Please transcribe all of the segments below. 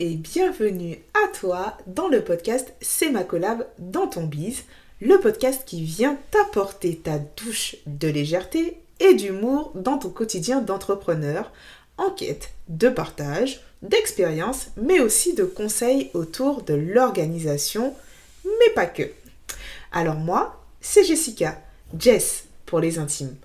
et bienvenue à toi dans le podcast C'est ma collab dans ton bise, le podcast qui vient t'apporter ta douche de légèreté et d'humour dans ton quotidien d'entrepreneur en quête de partage, d'expérience, mais aussi de conseils autour de l'organisation, mais pas que. Alors moi, c'est Jessica, Jess pour les intimes.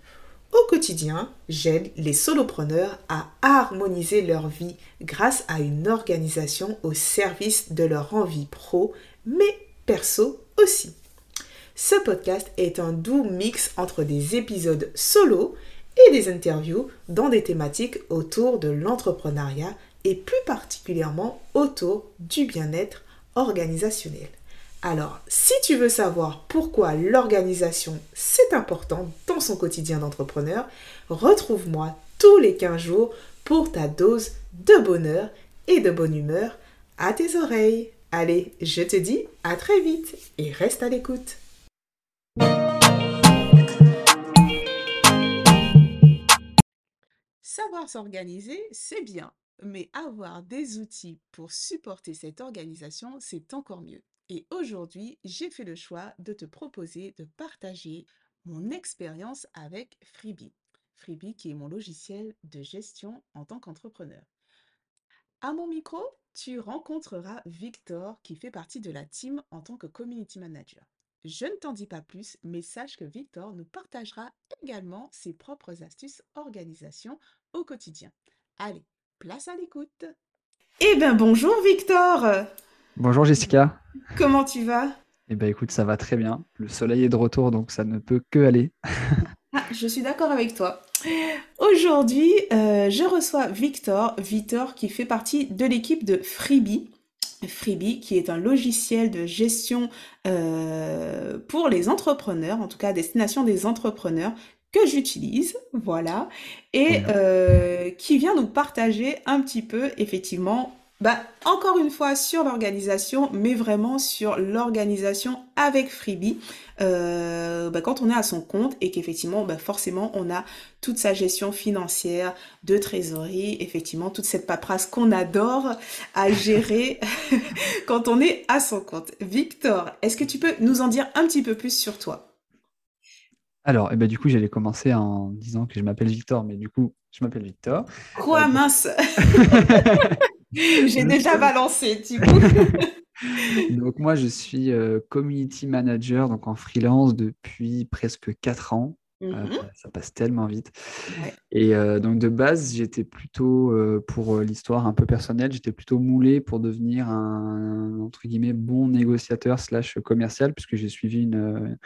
Au quotidien, j'aide les solopreneurs à harmoniser leur vie grâce à une organisation au service de leur envie pro, mais perso aussi. Ce podcast est un doux mix entre des épisodes solo et des interviews dans des thématiques autour de l'entrepreneuriat et plus particulièrement autour du bien-être organisationnel. Alors, si tu veux savoir pourquoi l'organisation c'est important dans son quotidien d'entrepreneur, retrouve-moi tous les 15 jours pour ta dose de bonheur et de bonne humeur à tes oreilles. Allez, je te dis à très vite et reste à l'écoute. Savoir s'organiser, c'est bien, mais avoir des outils pour supporter cette organisation, c'est encore mieux. Et aujourd'hui, j'ai fait le choix de te proposer de partager mon expérience avec Freebie. Freebie qui est mon logiciel de gestion en tant qu'entrepreneur. À mon micro, tu rencontreras Victor qui fait partie de la team en tant que community manager. Je ne t'en dis pas plus, mais sache que Victor nous partagera également ses propres astuces organisation au quotidien. Allez, place à l'écoute. Eh bien bonjour Victor Bonjour Jessica. Comment tu vas? Eh bien écoute, ça va très bien. Le soleil est de retour, donc ça ne peut que aller. ah, je suis d'accord avec toi. Aujourd'hui, euh, je reçois Victor, Victor qui fait partie de l'équipe de Freebie. Freebie, qui est un logiciel de gestion euh, pour les entrepreneurs, en tout cas à destination des entrepreneurs, que j'utilise, voilà, et euh, qui vient nous partager un petit peu effectivement bah, encore une fois sur l'organisation, mais vraiment sur l'organisation avec Freebie. Euh, bah, quand on est à son compte et qu'effectivement, bah, forcément, on a toute sa gestion financière, de trésorerie, effectivement, toute cette paperasse qu'on adore à gérer quand on est à son compte. Victor, est-ce que tu peux nous en dire un petit peu plus sur toi? Alors, eh ben, du coup, j'allais commencer en disant que je m'appelle Victor, mais du coup, je m'appelle Victor. Quoi, euh, mince J'ai déjà balancé, tu donc moi, je suis euh, community manager donc en freelance depuis presque 4 ans. Euh, mmh ça passe tellement vite. Et euh, donc de base, j'étais plutôt, pour l'histoire un peu personnelle, j'étais plutôt moulé pour devenir un, entre guillemets, bon négociateur slash commercial, puisque j'ai suivi une,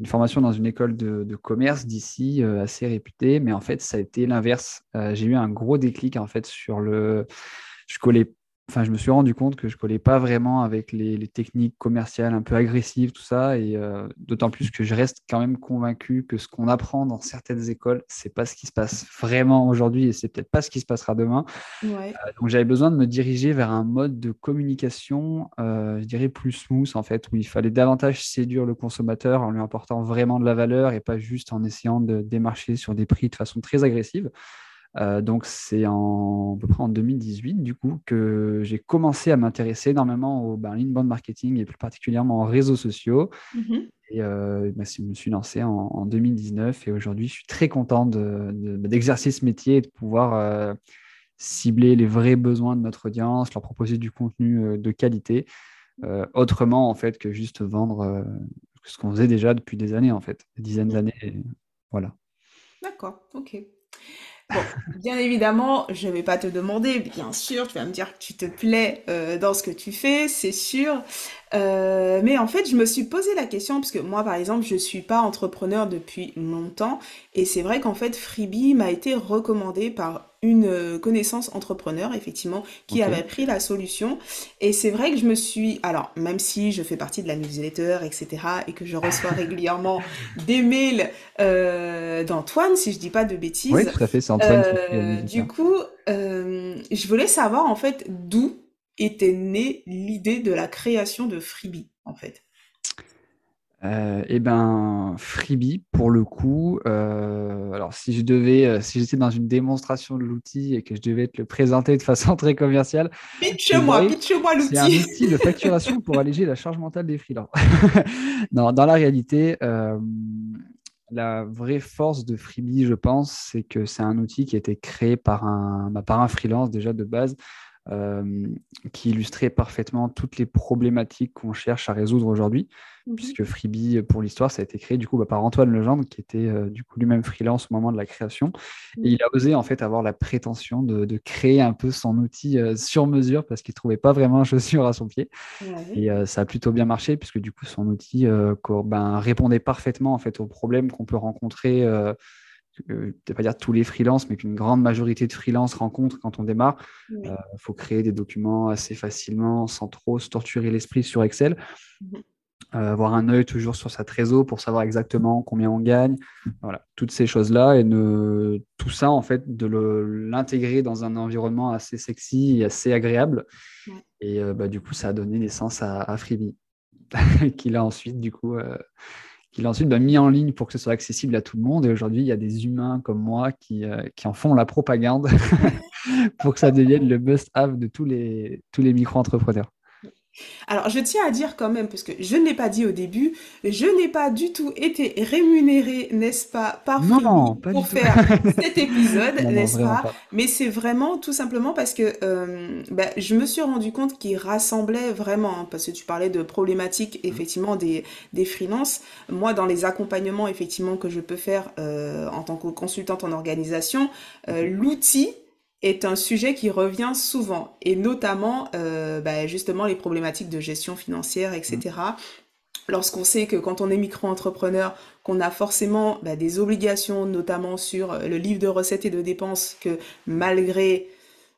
une, formation dans une école de, de commerce d'ici, assez réputée. Mais en fait, ça a été l'inverse. j'ai eu un gros déclic en fait sur le je collais enfin, je me suis rendu compte que je collais pas vraiment avec les, techniques commerciales un peu agressives, tout ça, et euh, d'autant plus que je reste quand même convaincu que ce qu'on apprend dans certaines écoles, c'est pas ce qui se passe vraiment aujourd'hui, et c'est peut-être pas ce qui se passera demain. Euh, donc j'avais besoin de me diriger vers un mode de communication, euh, je dirais plus smooth en fait, où il fallait davantage séduire le consommateur en lui apportant vraiment de la valeur et pas juste en essayant de démarcher sur des prix de façon très agressive. Euh, donc c'est en, à peu près en 2018 du coup que j'ai commencé à m'intéresser énormément au ben, inbound marketing et plus particulièrement aux réseaux sociaux. Mmh et euh, ben, je me suis lancé en, 2019 et aujourd'hui je suis très content d'exercer ce métier et de pouvoir euh, cibler les vrais besoins de notre audience, leur proposer du contenu de qualité, autrement en fait que juste vendre ce qu'on faisait déjà depuis des années en fait, des dizaines d'années. Voilà. D'accord, ok. Bien évidemment, je ne vais pas te demander, bien sûr, tu vas me dire que tu te plais euh, dans ce que tu fais, c'est sûr. Euh, mais en fait, je me suis posé la question parce que moi, par exemple, je suis pas entrepreneur depuis longtemps et c'est vrai qu'en fait, Freebie m'a été recommandé par une euh, connaissance entrepreneur, effectivement, qui avait pris la solution. Et c'est vrai que je me suis, alors, même si je fais partie de la newsletter, etc., et que je reçois régulièrement des mails euh, d'Antoine, si je dis pas de bêtises. Oui, tout à fait, c'est Antoine. Euh, du coup, je voulais savoir, en fait, d'où était née l'idée de la création de Freebie, en fait. Euh, Eh ben, Freebie, pour le coup, euh, alors si je devais, euh, si j'étais dans une démonstration de l'outil et que je devais te le présenter de façon très commerciale, pitch-moi, pitch-moi l'outil. C'est un outil de facturation pour alléger la charge mentale des freelances. non, dans la réalité, la vraie force de Freebie, je pense, c'est que c'est un outil qui a été créé par un, bah, par un freelance déjà de base euh, qui illustrait parfaitement toutes les problématiques qu'on cherche à résoudre aujourd'hui, mhm. puisque Freebie, pour l'histoire, ça a été créé du coup bah, par Antoine Legendre, qui était euh, du coup lui-même freelance au moment de la création. Et il a osé en fait avoir la prétention de, créer un peu son outil euh, sur mesure, parce qu'il ne trouvait pas vraiment chaussure à son pied. Et ça a plutôt bien marché, puisque du coup son outil ben, répondait parfaitement en fait aux problèmes qu'on peut rencontrer ne vais pas dire tous les freelances, mais qu'une grande majorité de freelances rencontrent quand on démarre. Il euh, faut créer des documents assez facilement, sans trop se torturer l'esprit sur Excel. Mhm. Euh, avoir un œil toujours sur sa trésor pour savoir exactement combien on gagne. Voilà, toutes ces choses-là et ne... tout ça, en fait, de l'intégrer dans un environnement assez sexy et assez agréable. Et euh, bah, du coup, ça a donné naissance à, à Freebie, qui a ensuite, du coup, qu'il a ensuite bah, mis en ligne pour que ce soit accessible à tout le monde. Et aujourd'hui, il y a des humains comme moi qui, euh, qui en font la propagande pour que ça devienne le must-have de tous les micro-entrepreneurs. Alors, je tiens à dire quand même, parce que je ne l'ai pas dit au début, je n'ai pas du tout été rémunérée, n'est-ce pas, par non, pour faire cet épisode, n'est-ce pas, Mais c'est vraiment tout simplement parce que euh, bah, je me suis rendu compte qu'il rassemblait vraiment, hein, parce que tu parlais de problématiques, mmh. effectivement, des, des freelances. Moi, dans les accompagnements, effectivement, que je peux faire euh, en tant que consultante en organisation, euh, l'outil est un sujet qui revient souvent, et notamment euh, bah, justement les problématiques de gestion financière, etc. Mmh. Lorsqu'on sait que quand on est micro-entrepreneur, qu'on a forcément bah, des obligations, notamment sur le livre de recettes et de dépenses, que malgré,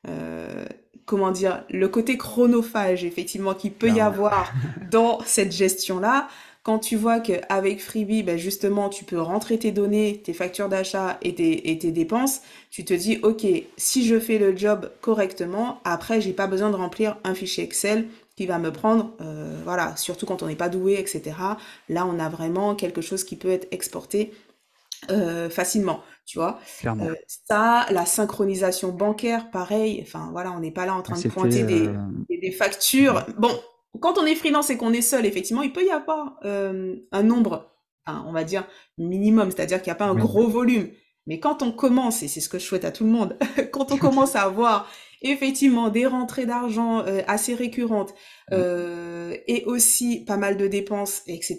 euh, comment dire, le côté chronophage, effectivement, qui peut y avoir dans cette gestion-là, quand tu vois qu'avec Freebie, ben justement, tu peux rentrer tes données, tes factures d'achat et tes, dépenses, tu te dis, OK, si je fais le job correctement, après, j'ai pas besoin de remplir un fichier Excel qui va me prendre, euh, voilà, surtout quand on n'est pas doué, etc. Là, on a vraiment quelque chose qui peut être exporté euh, facilement, tu vois. Euh, ça, la synchronisation bancaire, pareil. Enfin, voilà, on n'est pas là en train de pointer des, des, factures. Bon, quand on est freelance et qu'on est seul, effectivement, il peut y avoir euh, un nombre, on va dire minimum, c'est-à-dire qu'il n'y a pas un gros volume. Mais quand on commence, et c'est ce que je souhaite à tout le monde, quand on commence à avoir effectivement des rentrées d'argent euh, assez récurrentes euh, et aussi pas mal de dépenses, etc.,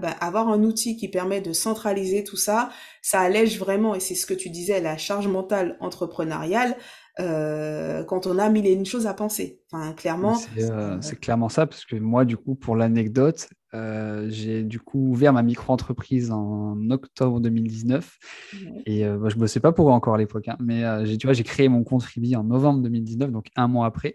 ben, avoir un outil qui permet de centraliser tout ça, ça allège vraiment, et c'est ce que tu disais, la charge mentale entrepreneuriale. Euh, quand on a mille et une choses à penser. Enfin, clairement. Euh, c'est clairement ça, parce que moi, du coup, pour l'anecdote, euh, j'ai du coup ouvert ma micro-entreprise en octobre 2019. Et bah, je ne bossais pas pour eux encore à l'époque, hein, mais tu vois, j'ai créé mon compte Freebie en novembre 2019, donc un mois après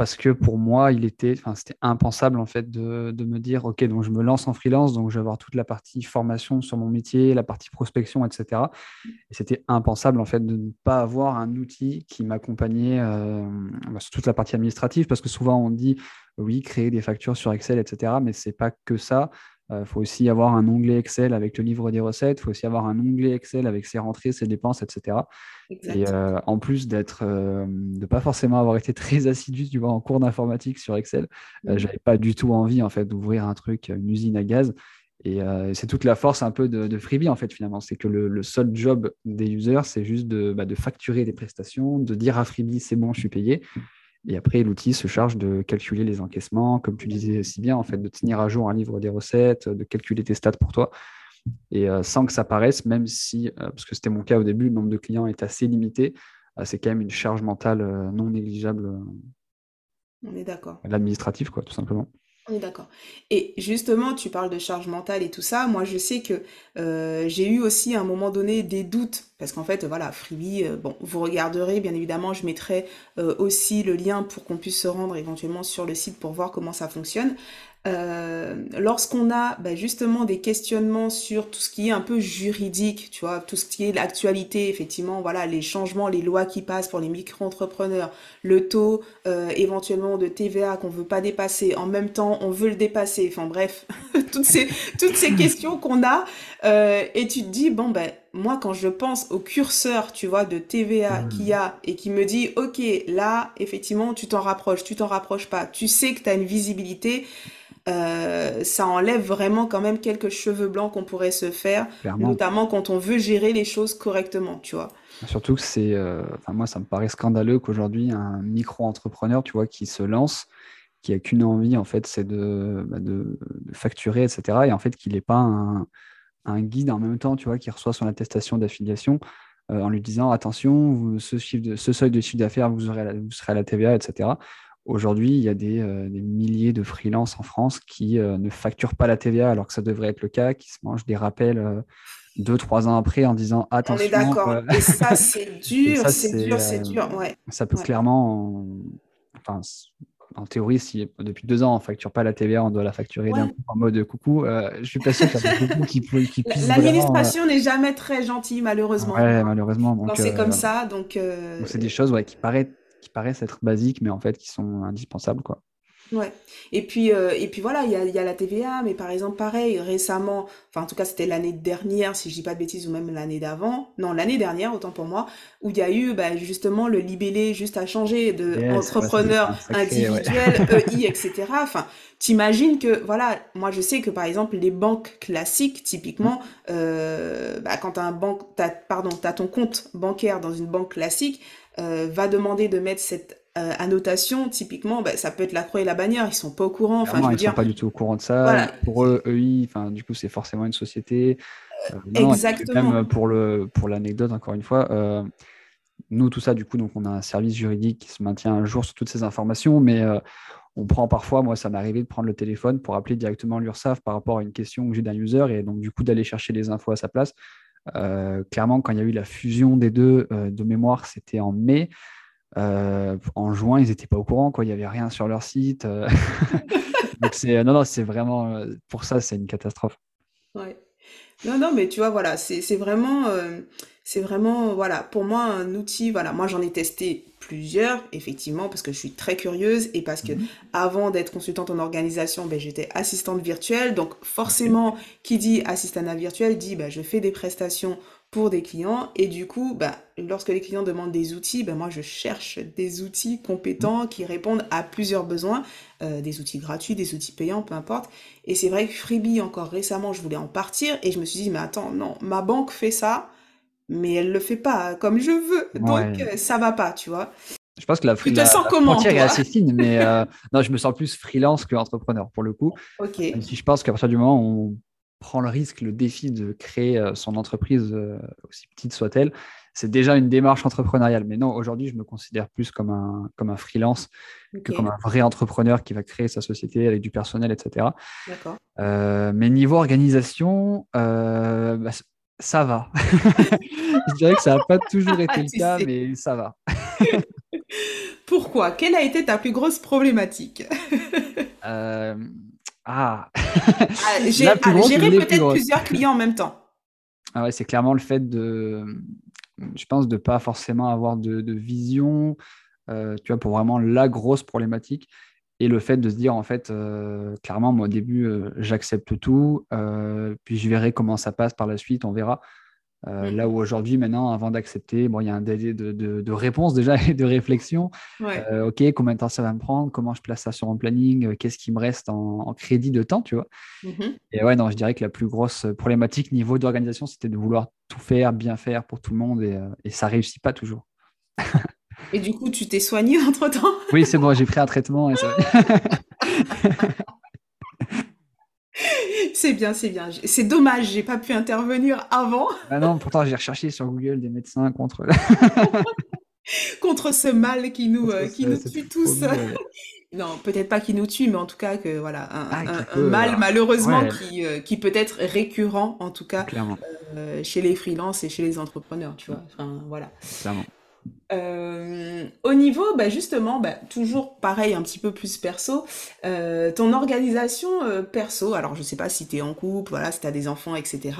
parce que pour moi, il était, enfin, c'était impensable en fait de, me dire, ok, donc je me lance en freelance, donc je vais avoir toute la partie formation sur mon métier, la partie prospection, etc. Et c'était impensable en fait de ne pas avoir un outil qui m'accompagnait euh, bah, sur toute la partie administrative, parce que souvent on dit, oui, créer des factures sur Excel, etc. Mais c'est pas que ça. Il euh, faut aussi avoir un onglet Excel avec le livre des recettes. Il faut aussi avoir un onglet Excel avec ses rentrées, ses dépenses, etc. Et euh, en plus d'être, euh, de pas forcément avoir été très assidu, tu vois, en cours d'informatique sur Excel, je j'avais pas du tout envie en fait d'ouvrir un truc, une usine à gaz. Et c'est toute la force un peu de, Freebie en fait finalement, c'est que le, seul job des users, c'est juste de, bah, de facturer des prestations, de dire à Freebie c'est bon, je suis payé. Et après, l'outil se charge de calculer les encaissements, comme tu disais si bien, en fait, de tenir à jour un livre des recettes, de calculer tes stats pour toi. Et euh, sans que ça paraisse, même si, euh, parce que c'était mon cas au début, le nombre de clients est assez limité, euh, c'est quand même une charge mentale non négligeable. On est d'accord. L'administratif, quoi, tout simplement. On d'accord. Et justement, tu parles de charge mentale et tout ça. Moi, je sais que euh, j'ai eu aussi à un moment donné des doutes. Parce qu'en fait, voilà, Freebie, euh, bon, vous regarderez, bien évidemment, je mettrai euh, aussi le lien pour qu'on puisse se rendre éventuellement sur le site pour voir comment ça fonctionne. Euh, lorsqu'on a bah, justement des questionnements sur tout ce qui est un peu juridique, tu vois, tout ce qui est l'actualité, effectivement, voilà, les changements, les lois qui passent pour les micro-entrepreneurs, le taux euh, éventuellement de TVA qu'on veut pas dépasser, en même temps on veut le dépasser, enfin bref, toutes ces toutes ces questions qu'on a, euh, et tu te dis bon ben moi quand je pense au curseur, tu vois, de TVA mmh. qu'il y a et qui me dit ok là effectivement tu t'en rapproches, tu t'en rapproches pas, tu sais que tu as une visibilité euh, ça enlève vraiment quand même quelques cheveux blancs qu'on pourrait se faire, notamment quand on veut gérer les choses correctement, tu vois. Surtout que c'est, euh, enfin moi ça me paraît scandaleux qu'aujourd'hui un micro-entrepreneur, tu vois, qui se lance, qui a qu'une envie en fait, c'est de, bah, de, facturer, etc. Et en fait qu'il n'ait pas un, un, guide en même temps, tu vois, qui reçoit son attestation d'affiliation euh, en lui disant attention, ce, chiffre de, ce seuil de chiffre d'affaires, vous, aurez vous serez à la TVA, etc. Aujourd'hui, il y a des, euh, milliers de freelances en France qui euh, ne facturent pas la TVA alors que ça devrait être le cas, qui se mangent des rappels euh, deux, trois ans après en disant attention. On est d'accord. Et ça, c'est dur, c'est dur, c'est dur. Ouais. Ça peut clairement. Enfin, en théorie, si depuis deux ans on ne facture pas la TVA, on doit la facturer d'un coup en mode coucou. je suis pas sûr qu'il y a beaucoup qui, qui puissent. L'administration n'est jamais très gentille, malheureusement. Ouais, malheureusement. c'est comme ça, donc. c'est des choses ouais, qui paraissent qui paraissent être basiques, mais en fait qui sont indispensables. Quoi. Ouais. Et puis, euh, et puis voilà, il y a, y a, la TVA, mais par exemple, pareil, récemment, enfin en tout cas c'était l'année dernière, si je dis pas de bêtises, ou même l'année d'avant, non, l'année dernière, autant pour moi, où il y a eu bah, justement le libellé juste à changer de entrepreneur individuel, EI, etc. Enfin, t'imagines que, voilà, moi je sais que par exemple les banques classiques, typiquement, euh, bah, quand t'as un banque, as, pardon, t'as ton compte bancaire dans une banque classique, euh, va demander de mettre cette euh, annotation, typiquement, bah, ça peut être la croix et la bannière, ils sont pas au courant. Enfin, je ils sont pas du tout au courant de ça. Pour eux, EI, enfin, du coup, c'est forcément une société. Euh, exactement. Même pour le pour l'anecdote, encore une fois, nous, tout ça, du coup, donc on a un service juridique qui se maintient un jour sur toutes ces informations, mais on prend parfois, moi, ça m'est arrivé de prendre le téléphone pour appeler directement l'URSSAF par rapport à une question que j'ai d'un user et donc du coup d'aller chercher les infos à sa place. Euh, clairement, quand il y a eu la fusion des deux euh, de mémoire, c'était en mai. Euh, en juin, ils n'étaient pas au courant, quoi. il n'y avait rien sur leur site. Donc c'est, non, non, c'est vraiment, pour ça, c'est une catastrophe. Ouais. Non, non, mais tu vois, voilà, c'est vraiment, c'est vraiment, voilà, pour moi, un outil, voilà, moi j'en ai testé plusieurs, effectivement, parce que je suis très curieuse et parce que mhm. avant d'être consultante en organisation, ben, j'étais assistante virtuelle. Donc forcément, qui dit assistante virtuelle dit ben, je fais des prestations pour des clients et du coup, ben, lorsque les clients demandent des outils, ben, moi je cherche des outils compétents qui répondent à plusieurs besoins, euh, des outils gratuits, des outils payants, peu importe. Et c'est vrai que Freebie, encore récemment, je voulais en partir et je me suis dit, mais attends, non, ma banque fait ça mais elle le fait pas comme je veux. Donc, euh, ça va pas, tu vois. Je pense que la, tu te sens comment, frontière est assez fine, mais euh, non, je me sens plus freelance qu'entrepreneur pour le coup. Ok. si je pense qu'à partir du moment où on prend le risque, le défi de créer euh, son entreprise, aussi petite soit-elle, c'est déjà une démarche entrepreneuriale. Mais non, aujourd'hui, je me considère plus comme un, comme un freelance que comme un vrai entrepreneur qui va créer sa société avec du personnel, etc. D'accord. mais niveau organisation, bah, ça va. je dirais que ça n'a pas toujours été le cas, mais ça va. Pourquoi? Quelle a été ta plus grosse problématique? Euh, Ah, ah Gérer peut-être plusieurs clients en même temps. Ah ouais, c'est clairement le fait de, je pense, de ne pas forcément avoir de, vision, euh, tu vois, pour vraiment la grosse problématique. Et le fait de se dire, en fait, euh, clairement, moi, au début, euh, j'accepte tout, euh, puis je verrai comment ça passe par la suite, on verra. Là où aujourd'hui, maintenant, avant d'accepter, bon, il y a un délai de, réponse déjà et de réflexion. ok, combien de temps ça va me prendre? Comment je place ça sur mon planning? Qu'est-ce qui me reste en, crédit de temps, tu vois? Mm-hmm. Et ouais, non, je dirais que la plus grosse problématique niveau d'organisation, c'était de vouloir tout faire, bien faire pour tout le monde, et, et ça réussit pas toujours. Et du coup, tu t'es soigné entre-temps Oui, c'est bon, j'ai pris un traitement. c'est bien, c'est bien. C'est dommage, j'ai pas pu intervenir avant. Ah non, pourtant j'ai recherché sur Google des médecins contre contre ce mal qui nous euh, qui nous tue tous. non, peut-être pas qui nous tue, mais en tout cas que voilà un, ah, mal malheureusement qui euh, qui peut être récurrent en tout cas euh, chez les freelances et chez les entrepreneurs, tu vois. Enfin voilà. Clairement. Euh, au niveau, bah justement, bah, toujours pareil, un petit peu plus perso, euh, ton organisation euh, perso, alors je sais pas si tu es en couple, voilà, si tu as des enfants, etc.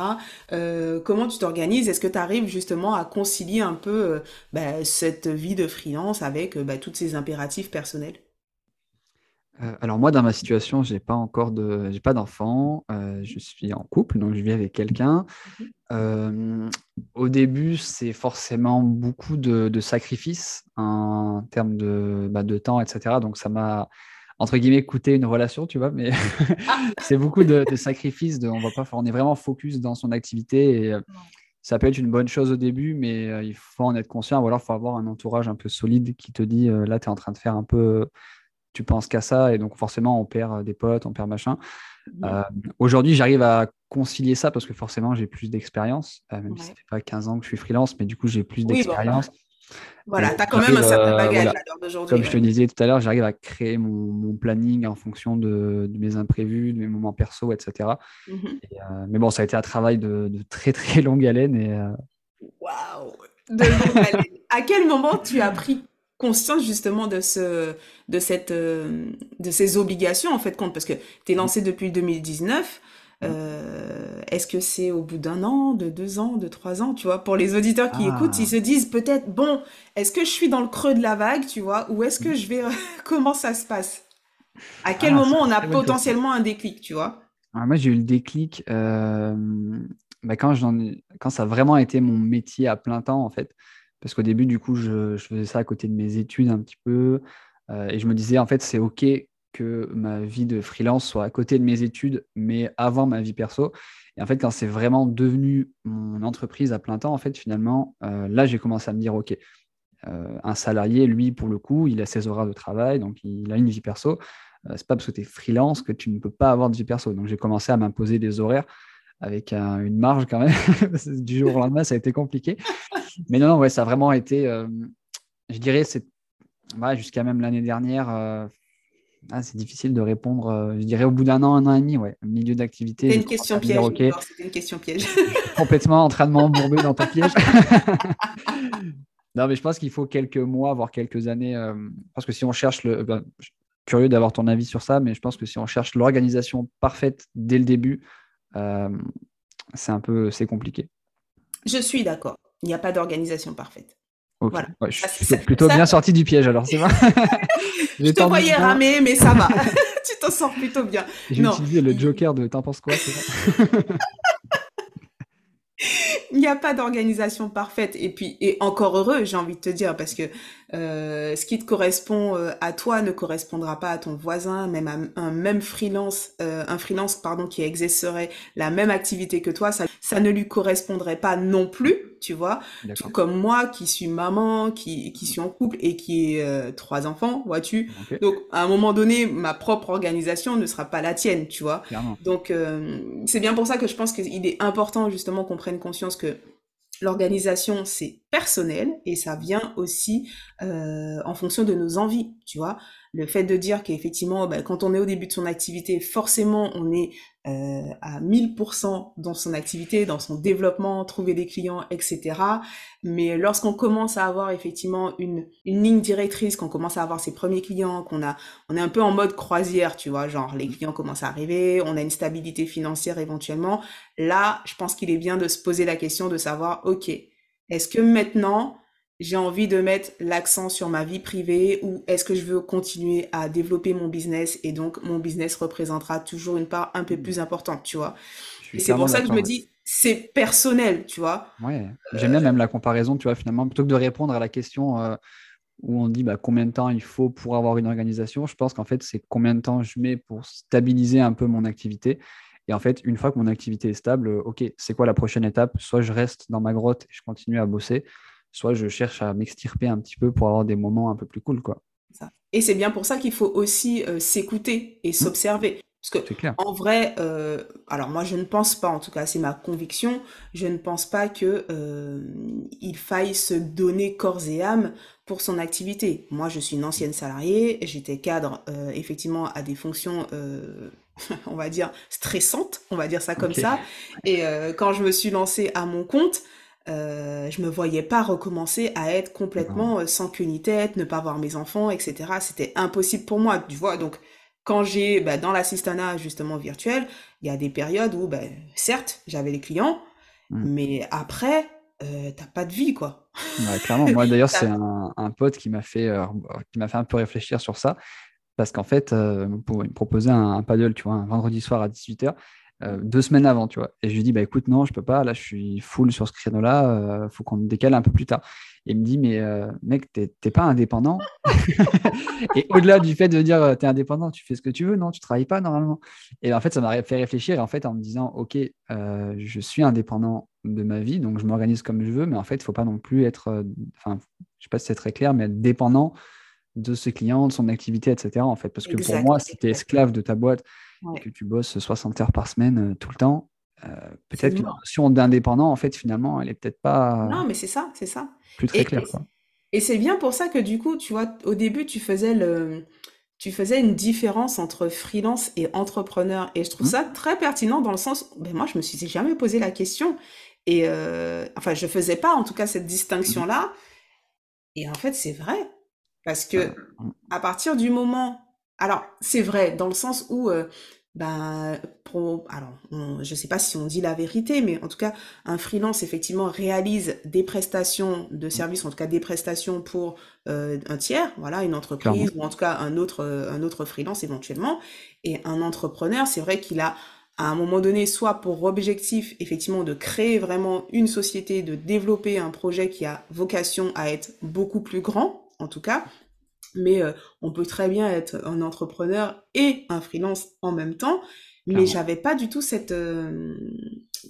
comment tu t'organises? Est-ce que tu arrives justement à concilier un peu bah, cette vie de freelance avec bah, tous ces impératifs personnels? Alors moi, dans ma situation, j'ai pas encore de, j'ai pas d'enfant. je suis en couple, donc je vis avec quelqu'un. Mmh au début, c'est forcément beaucoup de, sacrifices en termes de, bah, de temps, etc. Donc, ça m'a, entre guillemets, coûté une relation, tu vois, mais ah! c'est beaucoup de, sacrifices. De, on, va pas, on est vraiment focus dans son activité et euh, ça peut être une bonne chose au début, mais euh, il faut en être conscient ou alors il faut avoir un entourage un peu solide qui te dit euh, là, tu es en train de faire un peu, tu penses qu'à ça et donc forcément, on perd des potes, on perd machin. Mmh. Aujourd'hui, j'arrive à concilier ça parce que forcément j'ai plus d'expérience, euh, même si ça fait pas 15 ans que je suis freelance, mais du coup j'ai plus d'expérience. voilà, tu as quand même un certain euh, bagage à l'heure d'aujourd'hui. Comme je te disais tout à l'heure, j'arrive à créer mon, planning en fonction de, mes imprévus, de mes moments perso, etc. Mmh euh, mais bon, ça a été un travail de, très très longue haleine. Et, Waouh De longue haleine. À quel moment tu as pris conscience justement de ce de cette de ces obligations en fait compte parce que tu es lancé depuis 2019 euh, est-ce que c'est au bout d'un an, de deux ans, de trois ans, tu vois? Pour les auditeurs qui écoutent, ils ah. se disent peut-être, bon, est-ce que je suis dans le creux de la vague, tu vois? Ou est-ce que je vais... Comment ça se passe? À quel ah, moment on a potentiellement un déclic, tu vois? Ah, Moi, j'ai eu le déclic euh, bah, quand, quand ça a vraiment été mon métier à plein temps, en fait. Parce qu'au début, du coup, je, faisais ça à côté de mes études un petit peu. Euh, et je me disais, en fait, c'est OK que ma vie de freelance soit à côté de mes études, mais avant ma vie perso. Et en fait, quand c'est vraiment devenu mon entreprise à plein temps, en fait, finalement, euh, là, j'ai commencé à me dire, OK, euh, un salarié, lui, pour le coup, il a ses horaires de travail, donc il a une vie perso. C'est pas parce que tu es freelance que tu ne peux pas avoir de vie perso. Donc, j'ai commencé à m'imposer des horaires avec une marge quand même. du jour au lendemain, ça a été compliqué. Mais non, non, ouais, ça a vraiment été, je dirais, c'est jusqu'à même l'année dernière, ah, c'est difficile de répondre, euh, je dirais au bout d'un an, un an et demi, ouais. Milieu d'activité. C'est une question piège. C'était une question piège. complètement en train de m'embourber dans ton piège. non, mais je pense qu'il faut quelques mois, voire quelques années. Euh, parce que si on cherche le. Ben, curieux d'avoir ton avis sur ça, mais je pense que si on cherche l'organisation parfaite dès le début, euh, c'est un peu c'est compliqué. Je suis d'accord. Il n'y a pas d'organisation parfaite. Voilà. je suis plutôt bien sorti du piège alors, c'est vrai. je te voyais ramer, mais ça va. tu t'en sors plutôt bien. J'ai utilisé le joker de t'en penses quoi Il n'y a pas d'organisation parfaite. Et puis, et encore heureux, j'ai envie de te dire, parce que euh, ce qui te correspond euh, à toi ne correspondra pas à ton voisin, même à un même freelance, euh, un freelance pardon qui exercerait la même activité que toi, ça, ça ne lui correspondrait pas non plus, tu vois. Comme moi qui suis maman, qui, qui suis en couple et qui ai trois enfants, vois-tu. Donc à un moment donné, ma propre organisation ne sera pas la tienne, tu vois. Donc c'est bien pour ça que je pense qu'il est important justement qu'on prenne conscience que l'organisation, c'est personnel et ça vient aussi euh, en fonction de nos envies, tu vois. Le fait de dire qu'effectivement, bah, quand on est au début de son activité, forcément, on est euh, à 1000% dans son activité, dans son développement, trouver des clients, etc. Mais lorsqu'on commence à avoir effectivement une, une ligne directrice, qu'on commence à avoir ses premiers clients, qu'on a, on est un peu en mode croisière, tu vois, genre les clients commencent à arriver, on a une stabilité financière éventuellement. Là, je pense qu'il est bien de se poser la question de savoir, ok, est-ce que maintenant j'ai envie de mettre l'accent sur ma vie privée ou est-ce que je veux continuer à développer mon business et donc mon business représentera toujours une part un peu mmh. plus importante, tu vois? Et c'est pour ça que je me dis, c'est personnel, tu vois? Ouais, j'aime bien même la comparaison, tu vois, finalement, plutôt que de répondre à la question euh, où on dit bah, combien de temps il faut pour avoir une organisation, je pense qu'en fait, c'est combien de temps je mets pour stabiliser un peu mon activité. Et en fait, une fois que mon activité est stable, euh, ok, c'est quoi la prochaine étape? Soit je reste dans ma grotte et je continue à bosser, soit je cherche à m'extirper un petit peu pour avoir des moments un peu plus cool, quoi. Et c'est bien pour ça qu'il faut aussi euh, s'écouter et mmh. s'observer. Parce que en vrai, euh, alors moi je ne pense pas, en tout cas c'est ma conviction, je ne pense pas que euh, il faille se donner corps et âme pour son activité. Moi je suis une ancienne salariée, j'étais cadre effectivement à des fonctions, on va dire stressantes, on va dire ça comme ça. Et quand je me suis lancée à mon compte, euh, je me voyais pas recommencer à être complètement sans queue ni tête, ne pas voir mes enfants, etc. C'était impossible pour moi, tu vois. Donc, quand j'ai, bah, dans l'assistanat justement virtuel, il y a des périodes où, bah, certes, j'avais les clients, mmh. mais après, euh, t'as pas de vie, quoi. clairement. Moi, d'ailleurs, c'est un, pote qui m'a fait, euh, qui m'a fait un peu réfléchir sur ça. Parce qu'en fait, euh, il me proposait un, paddle, tu vois, un vendredi soir à 18h. Euh, deux semaines avant, tu vois. Et je lui dis, bah écoute, non, je peux pas, là, je suis full sur ce créneau-là, il euh, faut qu'on décale un peu plus tard. Et il me dit, mais euh, mec, t'es pas indépendant? et au-delà du fait de dire, tu es indépendant, tu fais ce que tu veux, non, tu travailles pas normalement. Et en fait, ça m'a fait réfléchir, en fait, en me disant, ok, je suis indépendant de ma vie, donc je m'organise comme je veux, mais en fait, il faut pas non plus être, enfin, je sais pas si c'est très clair, mais être dépendant de ses clients, de son activité, etc. En fait, parce que pour moi, si tu es esclave de ta boîte, que tu bosses 60 heures par semaine euh, tout le temps, euh, peut-être que la notion d'indépendant, en fait, finalement, elle est peut-être pas. Non, mais c'est ça, c'est ça. Plus très clair. Et, c'est bien pour ça que du coup, tu vois, au début, tu faisais le. Tu faisais une différence entre freelance et entrepreneur. Et je trouve mmh. ça très pertinent dans le sens, ben moi, je me suis jamais posé la question. Et euh, enfin, je faisais pas en tout cas cette distinction-là. Et en fait, c'est vrai. Parce que à partir du moment alors, c'est vrai, dans le sens où, euh, ben, alors, je ne sais pas si on dit la vérité, mais en tout cas, un freelance, effectivement, réalise des prestations de mmh. services, en tout cas des prestations pour euh, un tiers, voilà, une entreprise, ou en tout cas un autre, euh, un autre freelance éventuellement. Et un entrepreneur, c'est vrai qu'il a à un moment donné, soit pour objectif, effectivement, de créer vraiment une société, de développer un projet qui a vocation à être beaucoup plus grand, en tout cas, mais euh, on peut très bien être un entrepreneur et un freelance en même temps. Mais j'avais pas du tout cette euh,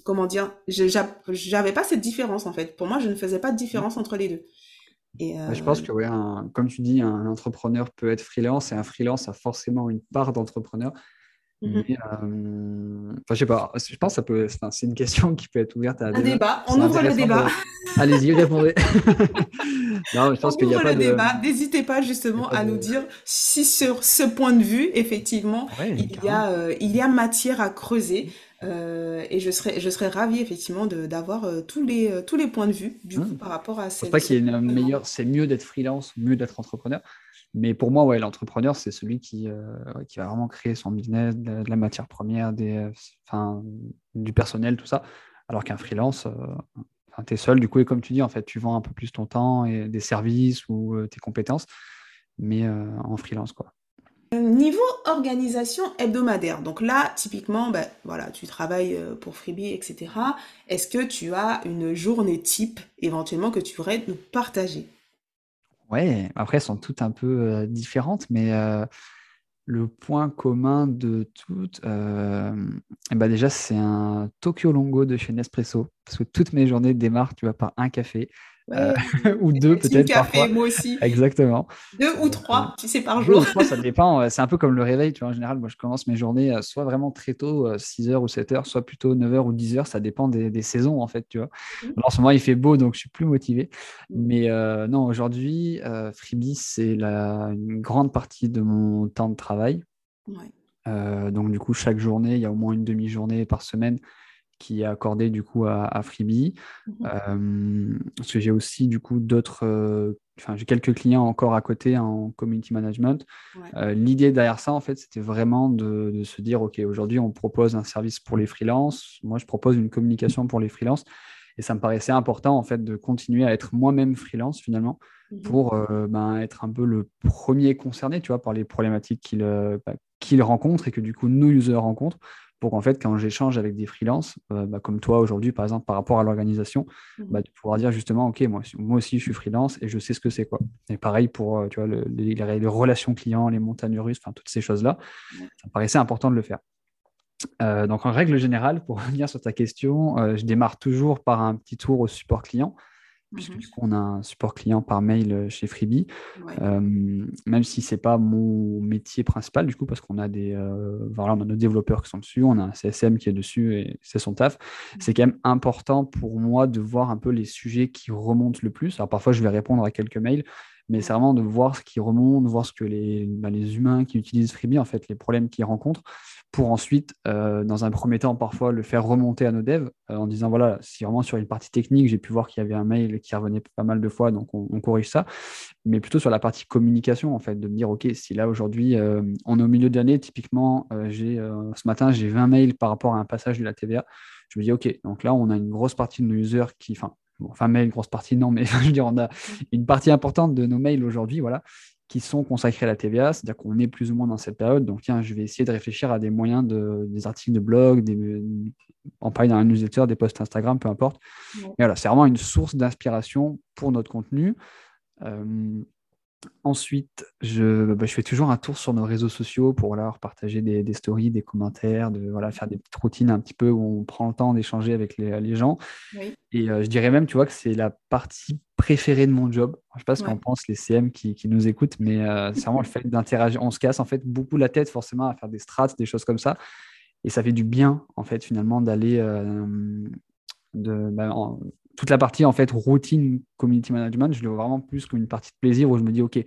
comment dire, j'avais pas cette différence en fait. Pour moi, je ne faisais pas de différence entre les deux. Et Je pense euh, que, ouais, comme tu dis, un entrepreneur peut être freelance et un freelance a forcément une part d'entrepreneur. Mmh euh, enfin, je sais pas, je pense que ça peut, c'est une question qui peut être ouverte à un débat. On ouvre le débat. Allez-y, répondez. non, je pense qu'il y a pas le de... débat. N'hésitez pas justement à nous dire si sur ce point de vue, effectivement, il, y a, euh, il y a matière à creuser. Euh, et je serais, je serais ravie effectivement d'avoir tous, les, tous les points de vue du coup, mmh. par rapport à cette. Je pense pas qu'il y ait une meilleure, c'est mieux d'être freelance, mieux d'être entrepreneur. Mais pour moi, ouais, l'entrepreneur, c'est celui qui, euh, qui va vraiment créer son business, de, la matière première, des, enfin, du personnel, tout ça. Alors qu'un freelance, euh, tu es seul, du coup, et comme tu dis, en fait, tu vends un peu plus ton temps et des services ou euh, tes compétences, mais en freelance, quoi. Niveau organisation hebdomadaire, donc là, typiquement, ben, voilà, tu travailles pour Freebie, etc. Est-ce que tu as une journée type éventuellement que tu voudrais nous partager? Ouais, après, elles sont toutes un peu différentes, mais le point commun de toutes, eh ben déjà, c'est un Tokyo Longo de chez Nespresso, parce que toutes mes journées démarrent, tu vois, par un café. Euh, ou deux peut-être café, moi aussi. Exactement. Deux ou trois, tu sais, par jour. ça dépend. C'est un peu comme le réveil, tu vois. En général, moi, je commence mes journées euh, soit vraiment très tôt, 6h ou 7h, soit plutôt 9h ou 10h. Ça dépend des, saisons, en fait, tu vois. Mmh. en ce moment, il fait beau, donc je suis plus motivé. Mmh. Mais euh, non, aujourd'hui, Freebie, c'est une grande partie de mon temps de travail. donc, du coup, chaque journée, il y a au moins une demi-journée par semaine qui est accordé du coup à, Freebie. Mmh parce que j'ai aussi du coup d'autres, euh, enfin j'ai quelques clients encore à côté en community management. Euh, l'idée derrière ça en fait, c'était vraiment de, se dire ok aujourd'hui on propose un service pour les freelances. Moi je propose une communication pour les freelances. Et ça me paraissait important en fait de continuer à être moi-même freelance finalement mmh pour euh, ben, être un peu le premier concerné, tu vois, par les problématiques qu'il bah, qu'il rencontre et que du coup nos users rencontrent pour qu'en fait, quand j'échange avec des freelances, euh, bah, comme toi aujourd'hui, par exemple, par rapport à l'organisation, mmh bah, de pouvoir dire justement, OK, moi, moi aussi, je suis freelance et je sais ce que c'est. quoi. Et pareil pour euh, tu vois, les, les, relations clients, les montagnes russes, enfin, toutes ces choses-là, ça me paraissait important de le faire. Euh, donc, en règle générale, pour revenir sur ta question, je démarre toujours par un petit tour au support client puisque mmh a un support client par mail chez Freebie, même si ce n'est pas mon métier principal, du coup, parce qu'on a des euh, voilà, on a nos développeurs qui sont dessus, on a un CSM qui est dessus et c'est son taf. Mmh. C'est quand même important pour moi de voir un peu les sujets qui remontent le plus. Alors parfois, je vais répondre à quelques mails, mais c'est vraiment de voir ce qui remonte, voir ce que les, bah, les humains qui utilisent Freebie, en fait, les problèmes qu'ils rencontrent, pour ensuite, euh, dans un premier temps, parfois le faire remonter à nos devs euh, en disant voilà, si vraiment sur une partie technique, j'ai pu voir qu'il y avait un mail qui revenait pas mal de fois, donc on, corrige ça, mais plutôt sur la partie communication, en fait, de me dire ok, si là aujourd'hui on est au milieu de l'année, typiquement, ce matin, j'ai 20 mails par rapport à un passage de la TVA je me dis, OK, donc là, on a une grosse partie de nos users qui, enfin, mail, grosse partie, non, mais je veux dire, on a une partie importante de nos mails aujourd'hui, voilà, qui sont consacrés à la TVA, c'est-à-dire qu'on est plus ou moins dans cette période. Donc, tiens, je vais essayer de réfléchir à des moyens, de, des articles de blog, des, en parler dans un newsletter, des posts Instagram, peu importe. voilà, c'est vraiment une source d'inspiration pour notre contenu. Euh, Ensuite, je, bah, je, fais toujours un tour sur nos réseaux sociaux pour voilà, partager des, des, stories, des commentaires, de voilà, faire des petites routines un petit peu où on prend le temps d'échanger avec les, les gens. Et euh, je dirais même, tu vois, que c'est la partie préférée de mon job. Je ne sais pas ce qu'en pensent les CM qui, qui nous écoutent, mais euh, c'est vraiment le fait d'interagir. On se casse en fait beaucoup la tête forcément à faire des strats, des choses comme ça. Et ça fait du bien, en fait, finalement, d'aller euh, de, bah, toute la partie en fait routine community management, je le vois vraiment plus comme une partie de plaisir où je me dis ok,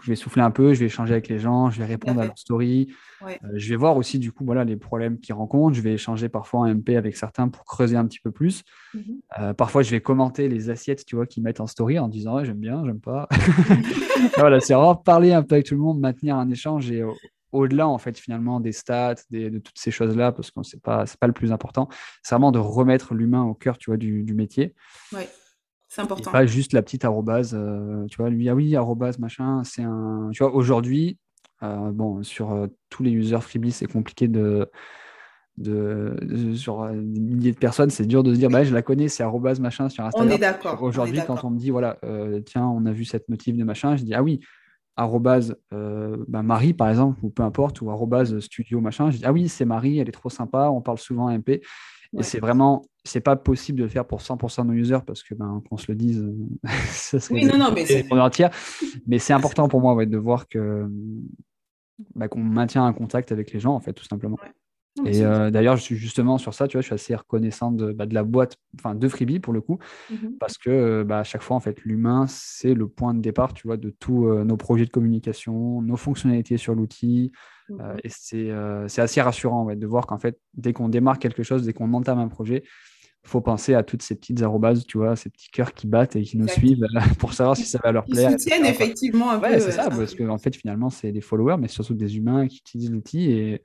je vais souffler un peu, je vais échanger avec les gens, je vais répondre à leurs stories, euh, je vais voir aussi du coup voilà les problèmes qu'ils rencontrent, je vais échanger parfois en MP avec certains pour creuser un petit peu plus. Mhm. Euh, parfois je vais commenter les assiettes tu vois qu'ils mettent en story en disant j'aime bien, j'aime pas. voilà, c'est vraiment parler un peu avec tout le monde, maintenir un échange et au-delà en fait finalement des stats, de toutes ces choses-là, parce que c'est pas pas le plus important. C'est vraiment de remettre l'humain au cœur, tu vois, du, métier. Oui, c'est important. pas juste la petite arrobase, euh, tu vois, lui ah oui arrobase machin, c'est un, tu vois, aujourd'hui, euh, bon sur euh, tous les users Freebie, c'est compliqué de de, sur des milliers de personnes, c'est dur de se dire, bah, je la connais, c'est arrobase machin sur Instagram. On est d'accord. Aujourd'hui, quand on me dit, voilà, tiens, on a vu cette motive de machin, je dis, ah oui, arrobase euh, bah, Marie, par exemple, ou peu importe, ou arrobase studio, machin. Je dis, ah oui, c'est Marie, elle est trop sympa, on parle souvent MP. Et c'est vraiment, c'est pas possible de le faire pour 100% de nos users parce que, ben, qu'on se le dise, ça serait oui, non, non, mais c'est Mais c'est important pour moi de voir que, bah, qu'on maintient un contact avec les gens, en fait, tout simplement. Et euh, d'ailleurs, je suis justement sur ça, tu vois, je suis assez reconnaissant de, bah, de la boîte, enfin de Freebie pour le coup, mmh parce que euh, bah, à chaque fois, en fait, l'humain, c'est le point de départ, tu vois, de tous euh, nos projets de communication, nos fonctionnalités sur l'outil. Mmh et c'est assez rassurant de voir qu'en fait, dès qu'on démarre quelque chose, dès qu'on entame un projet, il faut penser à toutes ces petites arobases, tu vois, ces petits cœurs qui battent et qui nous suivent pour savoir si ça va leur plaire. Ils soutiennent effectivement un ouais, c'est ça, parce qu'en en fait, finalement, c'est des followers, mais surtout des humains qui utilisent l'outil et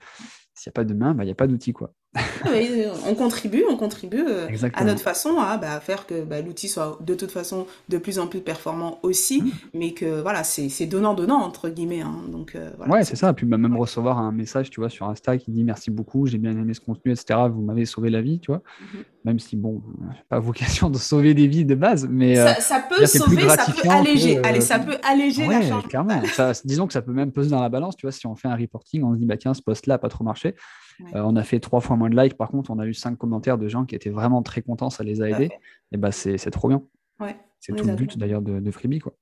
s'il n'y a pas de main, bah, il n'y a pas d'outil. quoi. Ah on contribue, on contribue euh, à notre façon à bah, faire que bah, l'outil soit de toute façon de plus en plus performant aussi, mmh. mais que voilà, c'est donnant-donnant entre guillemets. Hein, donc, euh, voilà, ouais, c'est ça. Puis même recevoir un message, tu vois, sur Insta qui dit merci beaucoup, j'ai bien aimé ce contenu, etc. Vous m'avez sauvé la vie, tu vois. Mmh. Même si bon, pas vocation de sauver des vies de base, mais ça, euh, ça peut sauver, ça peut alléger. Allez, ça peut alléger la charge. Clairement. disons que ça peut même peser dans la balance, tu vois. Si on fait un reporting, on se dit bah tiens, ce post-là n'a pas trop marché. Euh, on a fait trois fois moins de likes. Par contre, on a eu cinq commentaires de gens qui étaient vraiment très contents. Ça les a aidés. Et bah, c'est trop bien. c'est tout le but d'ailleurs de, Freebie. Quoi.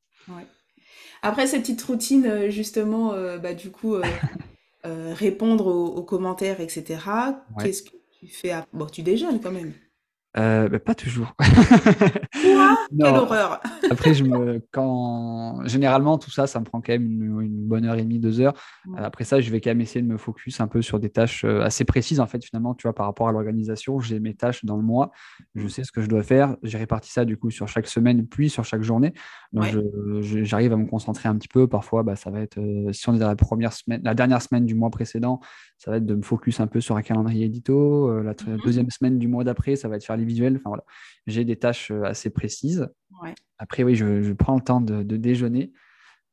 Après cette petite routine, euh, justement, euh, bah, du coup, répondre aux, commentaires, etc. Qu'est-ce que tu fais Bon, tu déjeunes quand même. Euh, bah, pas toujours. Quelle horreur Après, je me, quand généralement tout ça, ça me prend quand même une, bonne heure et demie, deux heures. Après ça, je vais quand même essayer de me focus un peu sur des tâches euh, assez précises en fait. Finalement, tu vois, par rapport à l'organisation, j'ai mes tâches dans le mois. Je sais ce que je dois faire. J'ai réparti ça du coup sur chaque semaine, puis sur chaque journée. Donc, j'arrive à me concentrer un petit peu. Parfois, bah, ça va être euh, si on est dans la première semaine, la dernière semaine du mois précédent, ça va être de me focus un peu sur un calendrier édito. la mmh deuxième semaine du mois d'après, ça va être faire les visuels. Enfin, voilà. J'ai des tâches euh, assez précises. Après, oui, je, prends le temps de, déjeuner.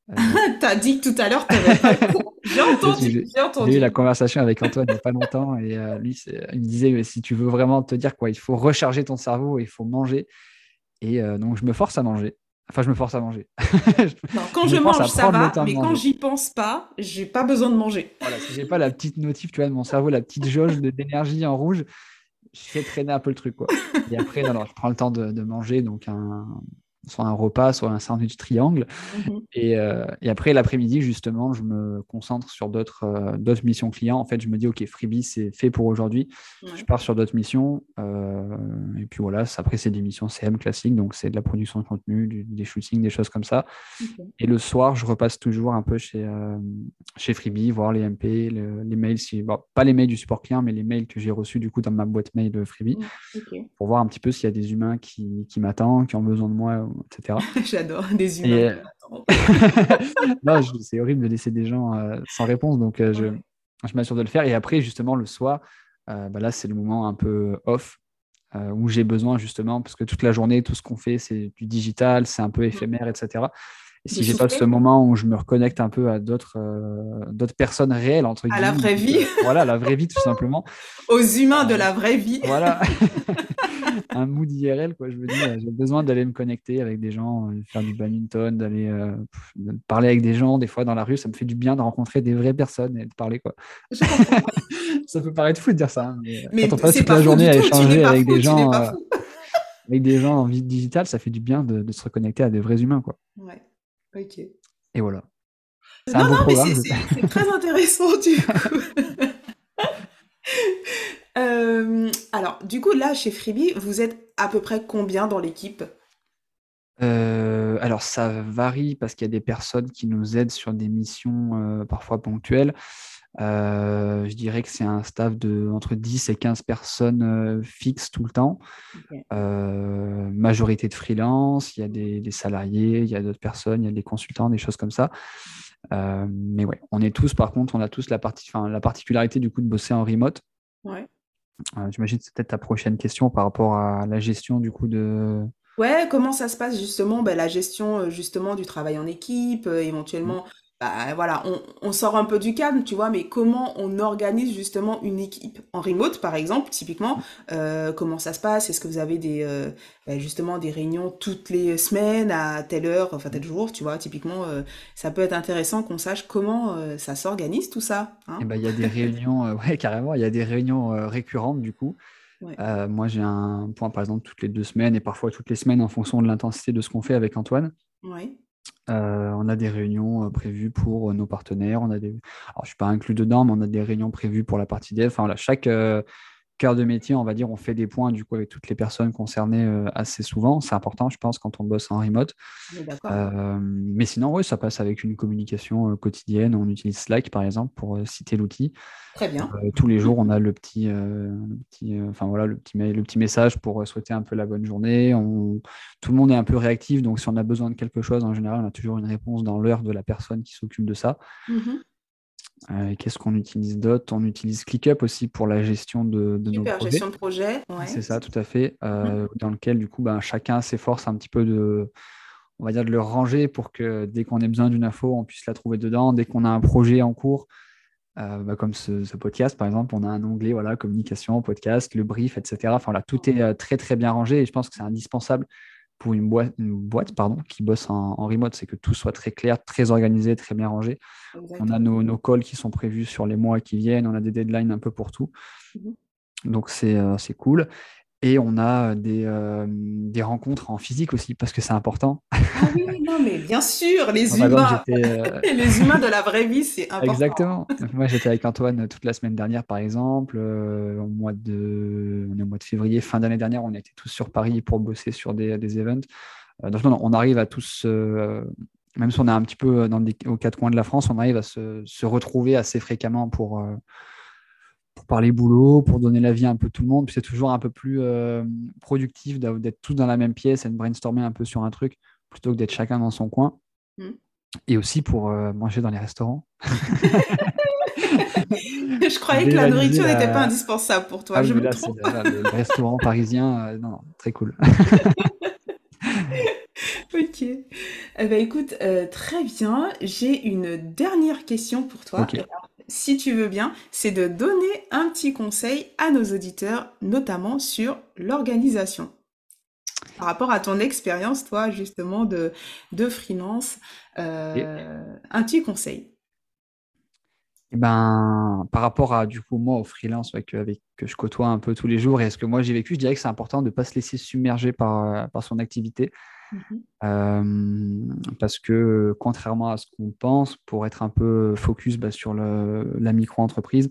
Euh, tu as dit tout à l'heure, j'ai entendu. J'ai eu la conversation avec Antoine il n'y a pas longtemps et euh, lui, il me disait si tu veux vraiment te dire quoi, il faut recharger ton cerveau, il faut manger. Et donc, je me force à manger. Enfin, je me force à manger. quand je, mange, ça va, mais quand j'y pense pas, j'ai pas besoin de manger. Voilà, si j'ai pas la petite notif, tu vois, de mon cerveau, la petite jauge d'énergie en rouge, je fais traîner un peu le truc. Quoi. Et après, non, je prends le temps de, manger. Donc, un, soit un repas, soit un sandwich triangle. Mhm. Et, et, après, l'après-midi, justement, je me concentre sur d'autres d'autres missions clients. En fait, je me dis, OK, Freebie, c'est fait pour aujourd'hui. Je pars sur d'autres missions. et puis voilà, après, c'est des missions CM classiques. Donc, c'est de la production de contenu, des shootings, des choses comme ça. Et le soir, je repasse toujours un peu chez, chez Freebie, voir les MP, les mails, si, pas les mails du support client, mais les mails que j'ai reçus du coup dans ma boîte mail Freebie, pour voir un petit peu s'il y a des humains qui, qui m'attendent, qui ont besoin de moi, etc. J'adore, des humains. non, c'est horrible de laisser des gens euh, sans réponse, donc euh, je, je m'assure de le faire. Et après, justement, le soir, euh, bah là, c'est le moment un peu off. où j'ai besoin justement, parce que toute la journée, tout ce qu'on fait, c'est du digital, c'est un peu éphémère, etc. Et si j'ai pas ce moment où je me reconnecte un peu à d'autres d'autres personnes réelles, entre guillemets. À la vraie vie. voilà, la vraie vie, tout simplement. Aux humains de la vraie vie. Voilà. un mood IRL, quoi. Je veux dire, j'ai besoin d'aller me connecter avec des gens, euh, faire du badminton, d'aller euh, parler avec des gens. Des fois, dans la rue, ça me fait du bien de rencontrer des vraies personnes et de parler, quoi. ça peut paraître fou de dire ça, hein, mais, quand on passe toute la journée à échanger avec des gens, euh, avec des gens en vie digitale, ça fait du bien de, se reconnecter à des vrais humains, quoi. Ouais. Ok. Et voilà. Non, non, mais c'est très intéressant, du coup. Euh, alors, du coup, là, chez Freebie, vous êtes à peu près combien dans l'équipe? Euh, alors ça varie parce qu'il y a des personnes qui nous aident sur des missions euh, parfois ponctuelles. Je dirais que c'est un staff de entre 10 et 15 personnes fixes tout le temps. majorité de freelance, il y a des, salariés, il y a d'autres personnes, il y a des consultants, des choses comme ça. mais ouais, on est tous, par contre, on a tous la, partie, la particularité du coup de bosser en remote. Ouais. Euh, j'imagine que c'est peut-être ta prochaine question par rapport à la gestion du coup de. Ouais, comment ça se passe justement, ben, la gestion euh, justement du travail en équipe, euh, éventuellement bah, voilà, on, sort un peu du cadre, tu vois, mais comment on organise justement une équipe en remote, par exemple, typiquement, euh, comment ça se passe? Est-ce que vous avez des euh, bah, justement des réunions toutes les semaines à telle heure, enfin tel jour, tu vois, typiquement, euh, ça peut être intéressant qu'on sache comment ça s'organise tout ça. Hein? Eh ben, il y a des réunions, ouais, carrément, il y a des réunions récurrentes du coup. moi, j'ai un point, par exemple, toutes les deux semaines et parfois toutes les semaines en fonction de l'intensité de ce qu'on fait avec Antoine. Ouais. Euh, on a des réunions euh, prévues pour euh, nos partenaires. On a des... Alors, je ne suis pas inclus dedans, mais on a des réunions prévues pour la partie dev. Enfin, chaque cœur de métier, on va dire, on fait des points du coup avec toutes les personnes concernées assez souvent. C'est important, je pense, quand on bosse en remote. mais sinon, oui, ça passe avec une communication quotidienne. On utilise Slack, par exemple, pour citer l'outil. Très bien. tous les jours, on a le petit, petit enfin voilà, le petit, le petit message pour souhaiter un peu la bonne journée. On... Tout le monde est un peu réactif, donc si on a besoin de quelque chose, en général, on a toujours une réponse dans l'heure de la personne qui s'occupe de ça. Mm-hmm. Euh, qu'est-ce qu'on utilise d'autre? On utilise ClickUp aussi pour la gestion de, de nos projets. gestion de projet, C'est ça, tout à fait. Euh, mmh. Dans lequel, du coup, ben, chacun s'efforce un petit peu de, on va dire, de le ranger pour que dès qu'on ait besoin d'une info, on puisse la trouver dedans. Dès qu'on a un projet en cours, euh, bah, comme ce, podcast, par exemple, on a un onglet, voilà, communication, podcast, le brief, etc. Enfin, là, tout est très, très bien rangé et je pense que c'est indispensable pour une boîte, une boîte pardon, qui bosse en, remote, c'est que tout soit très clair, très organisé, très bien rangé. On a nos, nos, calls qui sont prévus sur les mois qui viennent, on a des deadlines un peu pour tout. Mhm. Donc euh, c'est cool. Et on a des, euh, des rencontres en physique aussi, parce que c'est important. Ah oui, non, mais bien sûr, les humains, euh, les humains de la vraie vie, c'est important. Exactement. moi, j'étais avec Antoine toute la semaine dernière, par exemple. Euh, au mois de... On est au mois de février, fin d'année dernière, on était tous sur Paris pour bosser sur des, des events. donc, non, on arrive à tous, même si on est un petit peu dans aux quatre coins de la France, on arrive à se, se retrouver assez fréquemment pour pour parler boulot, pour donner l'avis un peu tout le monde. Puis c'est toujours un peu plus euh, productif d'être tous dans la même pièce et de brainstormer un peu sur un truc plutôt que d'être chacun dans son coin. Mm. Et aussi pour euh, manger dans les restaurants. je croyais que la nourriture n'était pas indispensable pour toi. Ah je me trompe. le, restaurant parisien, euh, non, très cool. ok. Eh ben, écoute, très bien. J'ai une dernière question pour toi si tu veux bien, c'est de donner un petit conseil à nos auditeurs, notamment sur l'organisation. Par rapport à ton expérience, toi, justement, de, de freelance, euh, un petit conseil. Eh ben, par rapport à du coup moi au freelance que, avec, que je côtoie un peu tous les jours et ce que moi j'ai vécu, je dirais que c'est important de ne pas se laisser submerger par, euh, par son activité. Mmh parce que contrairement à ce qu'on pense, pour être un peu focus bah, sur la micro-entreprise,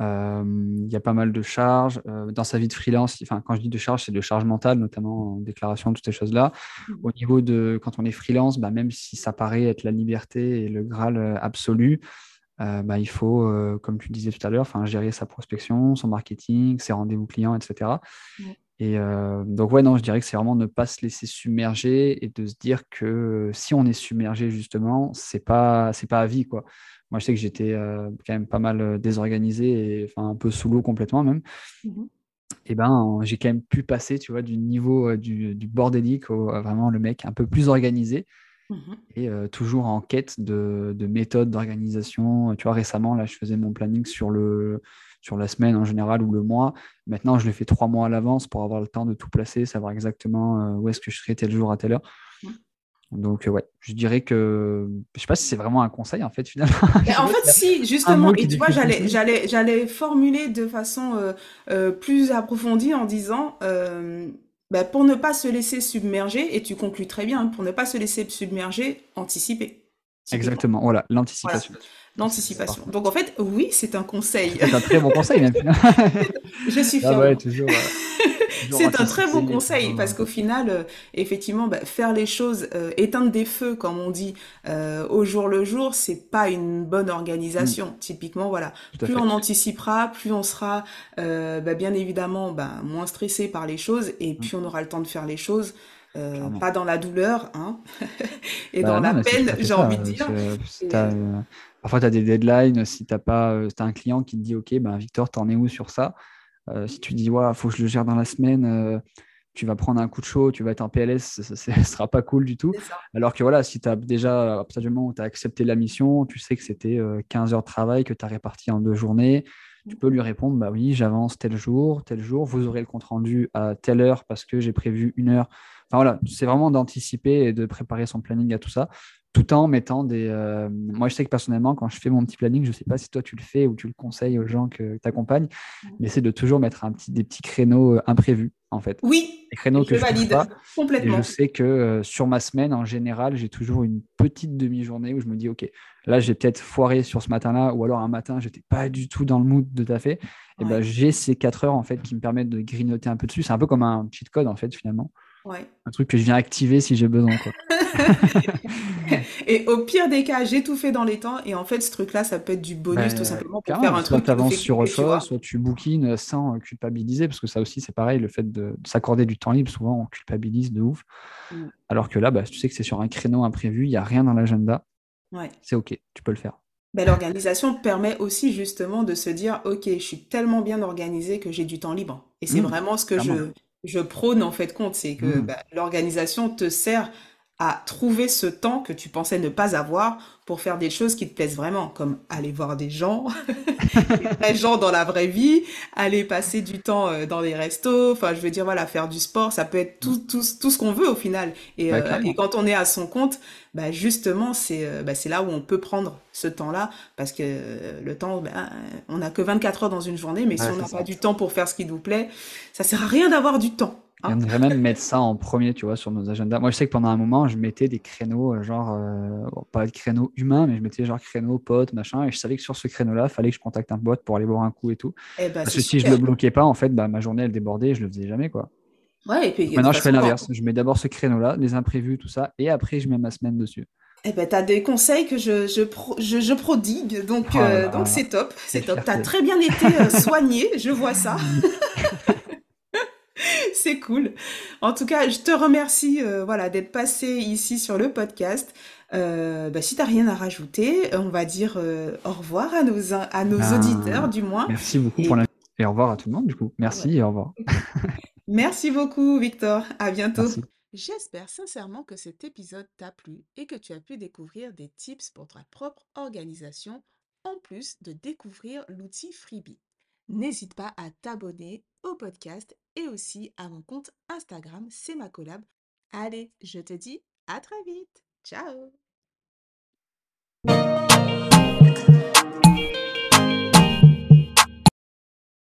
il y a pas mal de charges. dans sa vie de freelance, enfin, quand je dis de charges, c'est de charges mentales, notamment en déclaration, toutes ces choses-là. Mmh. Au niveau de quand on est freelance, bah, même si ça paraît être la liberté et le Graal absolu, bah, il faut, comme tu disais tout à l'heure, gérer sa prospection, son marketing, ses rendez-vous clients, etc. Et donc, ouais, non, je dirais que c'est vraiment ne pas se laisser submerger et de se dire que si on est submergé, justement, c'est pas, c'est pas à vie, quoi. Moi, je sais que j'étais quand même pas mal désorganisé et un peu sous l'eau complètement même. Mmh et ben, j'ai quand même pu passer, tu vois, du niveau du, du bordélique au vraiment le mec un peu plus organisé. Mmh et toujours en quête de, de méthodes d'organisation. Tu vois, récemment, là, je faisais mon planning sur, le, sur la semaine en général ou le mois. Maintenant, je le fais trois mois à l'avance pour avoir le temps de tout placer, savoir exactement où est-ce que je serai tel jour à telle heure. Mmh. Donc, ouais, je dirais que je sais pas si c'est vraiment un conseil en fait, finalement. en fait, si, justement, et tu vois, j'allais, j'allais, j'allais formuler de façon plus approfondie en disant bah, pour ne pas se laisser submerger, et tu conclus très bien, pour ne pas se laisser submerger, anticiper. Exactement, voilà, l'anticipation. L'anticipation. Donc en fait, oui, c'est un conseil. C'est un très bon conseil même. Je suis fière. Ah ouais, toujours. C'est un très bon conseil parce qu'au final, euh, effectivement, bah, faire les choses, euh, éteindre des feux, comme on dit, euh, au jour le jour, c'est pas une bonne organisation. Mm. Typiquement, voilà. plus on anticipera, plus on sera, bah, bien évidemment, bah, moins stressé par les choses et mm. puis on aura le temps de faire les choses. pas dans la douleur hein, et dans la peine, j'ai envie de dire. parfois, tu as des deadlines. Si tu as, as un client qui te dit Ok, ben, Victor, t'en es où sur ça? Euh, si tu dis, il faut que je le gère dans la semaine, euh, tu vas prendre un coup de chaud, tu vas être en PLS, ça ne sera pas cool du tout. Alors que voilà, si tu as déjà, à partir du moment où tu as accepté la mission, tu sais que c'était 15 euh, heures de travail, que tu as réparti en deux journées, tu peux lui répondre, bah oui, j'avance tel jour, tel jour, vous aurez le compte rendu à telle heure parce que j'ai prévu une heure. Enfin voilà, c'est vraiment d'anticiper et de préparer son planning à tout ça tout en mettant des. Euh, moi, je sais que personnellement, quand je fais mon petit planning, je ne sais pas si toi tu le fais ou tu le conseilles aux gens que tu accompagnes, mais c'est de toujours mettre un petit, des petits créneaux euh, imprévus, en fait. Oui, des créneaux que je valide complètement. Et je sais que euh, sur ma semaine, en général, j'ai toujours une petite demi-journée où je me dis, OK, là, j'ai peut-être foiré sur ce matin-là, ou alors un matin, j'étais pas du tout dans le mood de taffer. Et ben, j'ai ces quatre heures, en fait, qui me permettent de grignoter un peu dessus. C'est un peu comme un cheat code, en fait, finalement. Un truc que je viens activer si j'ai besoin. Quoi. et au pire des cas, j'ai tout fait dans les temps. Et en fait, ce truc-là, ça peut être du bonus tout simplement pour faire un soit truc. tu avances sur autre chose, soit tu bookines sans culpabiliser. Parce que ça aussi, c'est pareil, le fait de, s'accorder du temps libre, souvent on culpabilise de ouf. Mm. Alors que là, bah, tu sais que c'est sur un créneau imprévu, il n'y a rien dans l'agenda. Ouais. C'est OK, tu peux le faire. Ben, l'organisation permet aussi justement de se dire, OK, je suis tellement bien organisé que j'ai du temps libre. Et c'est mm. vraiment ce que je, je prône en fait compte, c'est que mmh. bah, l'organisation te sert à trouver ce temps que tu pensais ne pas avoir pour faire des choses qui te plaisent vraiment, comme aller voir des gens, des vrais gens dans la vraie vie, aller passer du temps euh, dans les restos, enfin je veux dire voilà, faire du sport, ça peut être tout, tout, tout ce qu'on veut au final. Et, bah, euh, et, quand on est à son compte, bah, justement c'est euh, bah, c'est là où on peut prendre ce temps-là, parce que le temps, bah, on n'a que 24 heures dans une journée, mais si on n'a pas du temps pour faire ce qui nous plaît, ça sert à rien d'avoir du temps. On devrait même mettre ça en premier, tu vois, sur nos agendas. Moi, je sais que pendant un moment, je mettais des créneaux, euh, genre, euh, pas de créneaux humains, mais je mettais genre créneaux potes, machin, et je savais que sur ce créneau-là, il fallait que je contacte un pote pour aller boire un coup et tout. Eh ben, Parce que si je le bloquais pas, en fait, bah, ma journée, elle débordait et je le faisais jamais, quoi. Ouais, et puis, Maintenant, je fais l'inverse. Je mets d'abord ce créneau-là, les imprévus, tout ça, et après, je mets ma semaine dessus. Eh ben, tu as des conseils que je, je, je, prodigue, donc oh euh, donc c'est top, c'est top. Tu as très bien été soigné, je vois ça. c'est cool. En tout cas, je te remercie euh, voilà, d'être passé ici sur le podcast. Euh, bah, si tu n'as rien à rajouter, on va dire euh, au revoir à nos, à nos ben, auditeurs, du moins. Merci beaucoup pour la... Et au revoir à tout le monde, du coup. Merci et au revoir. Merci beaucoup, Victor. À bientôt. J'espère sincèrement que cet épisode t'a plu et que tu as pu découvrir des tips pour ta propre organisation, en plus de découvrir l'outil Freebie. N'hésite pas à t'abonner au podcast et aussi à mon compte Instagram, c'est ma collab. Allez, je te dis à très vite. Ciao